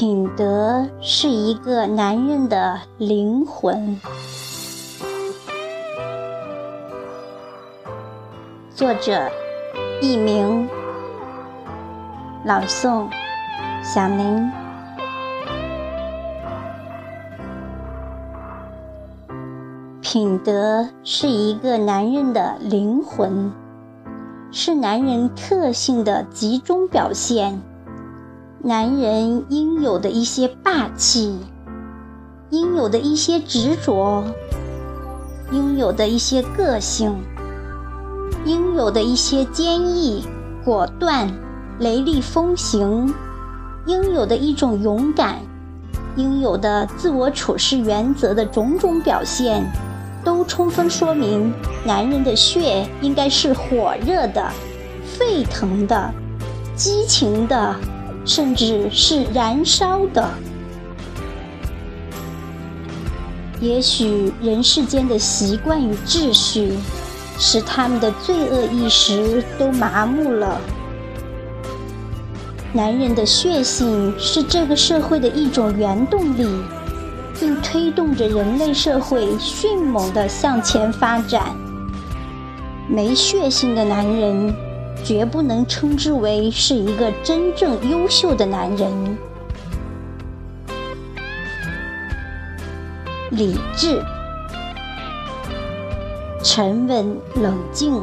品德是一个男人的灵魂。作者：佚名，朗诵：小宁。品德是一个男人的灵魂，是男人特性的集中表现。男人应有的一些霸气，应有的一些执着，应有的一些个性，应有的一些坚毅、果断、雷厉风行，应有的一种勇敢，应有的自我处事原则的种种表现。都充分说明，男人的血应该是火热的、沸腾的、激情的，甚至是燃烧的。也许人世间的习惯与秩序，使他们的罪恶意识都麻木了。男人的血性是这个社会的一种原动力。并推动着人类社会迅猛地向前发展。没血性的男人，绝不能称之为是一个真正优秀的男人。理智、沉稳、冷静，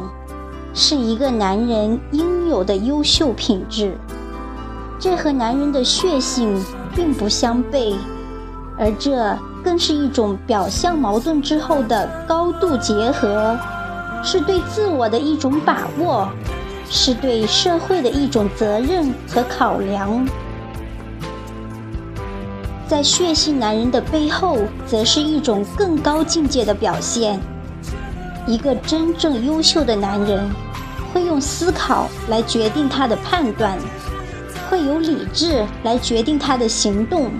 是一个男人应有的优秀品质。这和男人的血性并不相悖。而这更是一种表象矛盾之后的高度结合，是对自我的一种把握，是对社会的一种责任和考量。在血性男人的背后，则是一种更高境界的表现。一个真正优秀的男人，会用思考来决定他的判断，会有理智来决定他的行动。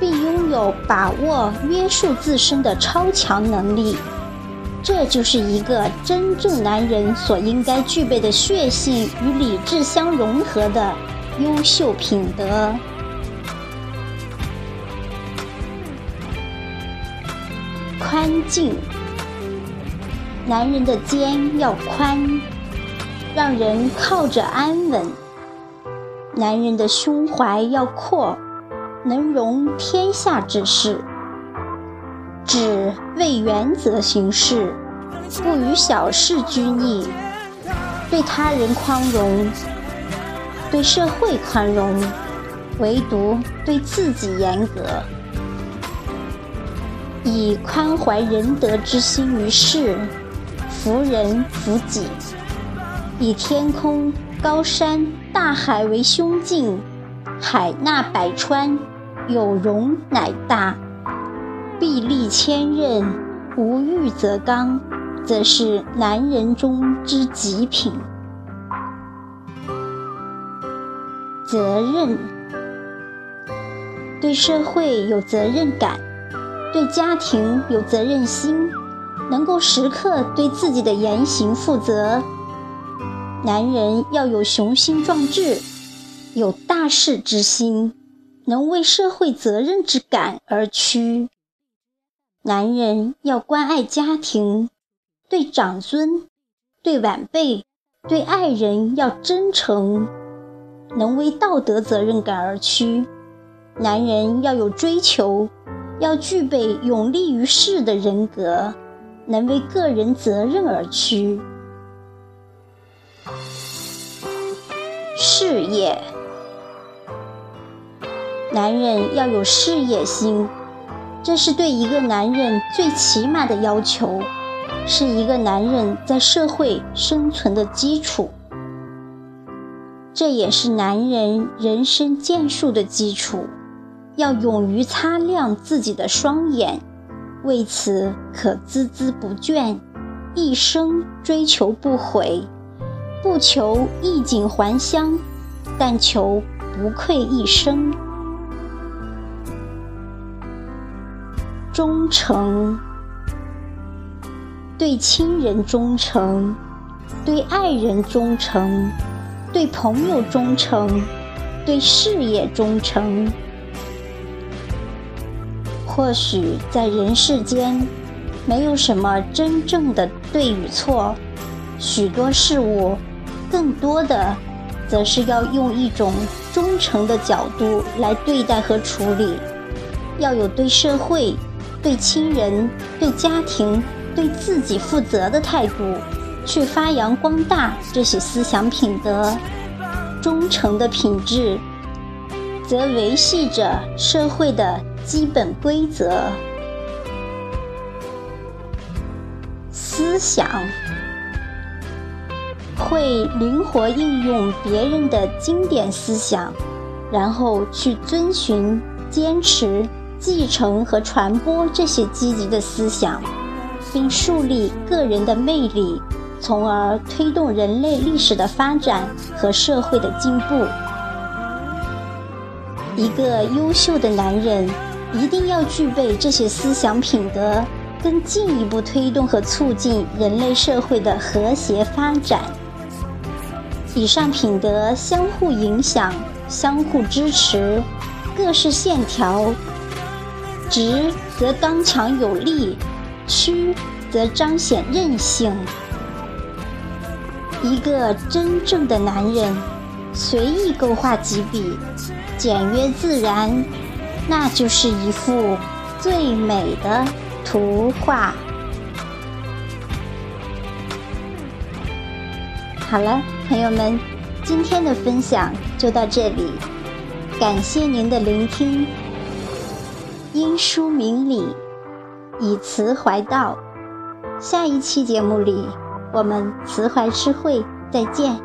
并拥有把握、约束自身的超强能力，这就是一个真正男人所应该具备的血性与理智相融合的优秀品德。宽静，男人的肩要宽，让人靠着安稳；男人的胸怀要阔。能容天下之事，只为原则行事，不与小事拘泥，对他人宽容，对社会宽容，唯独对自己严格，以宽怀仁德之心于世，服人服己，以天空、高山、大海为胸襟，海纳百川。有容乃大，臂力千仞，无欲则刚，则是男人中之极品。责任，对社会有责任感，对家庭有责任心，能够时刻对自己的言行负责。男人要有雄心壮志，有大事之心。能为社会责任之感而屈。男人要关爱家庭，对长孙、对晚辈、对爱人要真诚，能为道德责任感而屈。男人要有追求，要具备勇立于世的人格，能为个人责任而屈。事业。男人要有事业心，这是对一个男人最起码的要求，是一个男人在社会生存的基础。这也是男人人生建树的基础。要勇于擦亮自己的双眼，为此可孜孜不倦，一生追求不悔，不求衣锦还乡，但求不愧一生。忠诚，对亲人忠诚，对爱人忠诚，对朋友忠诚，对事业忠诚，或许在人世间，没有什么真正的对与错，许多事物，更多的，则是要用一种忠诚的角度来对待和处理，要有对社会、对亲人、对家庭、对自己负责的态度，去发扬光大这些思想品德。忠诚的品质，则维系着社会的基本规则。思想会灵活应用别人的经典思想，然后去遵循、坚持、继承和传播这些积极的思想，并树立个人的魅力。从而推动人类历史的发展和社会的进步。一个优秀的男人一定要具备这些思想品德，更进一步推动和促进人类社会的和谐发展。以上品德相互影响、相互支持，各式线条，直则刚强有力，曲则彰显韧性。一个真正的男人，随意勾画几笔，简约自然，那就是一幅最美的图画。好了，朋友们，今天的分享就到这里，感谢您的聆听。因书明理，以词怀道。下一期节目里。我们词怀诗会再见。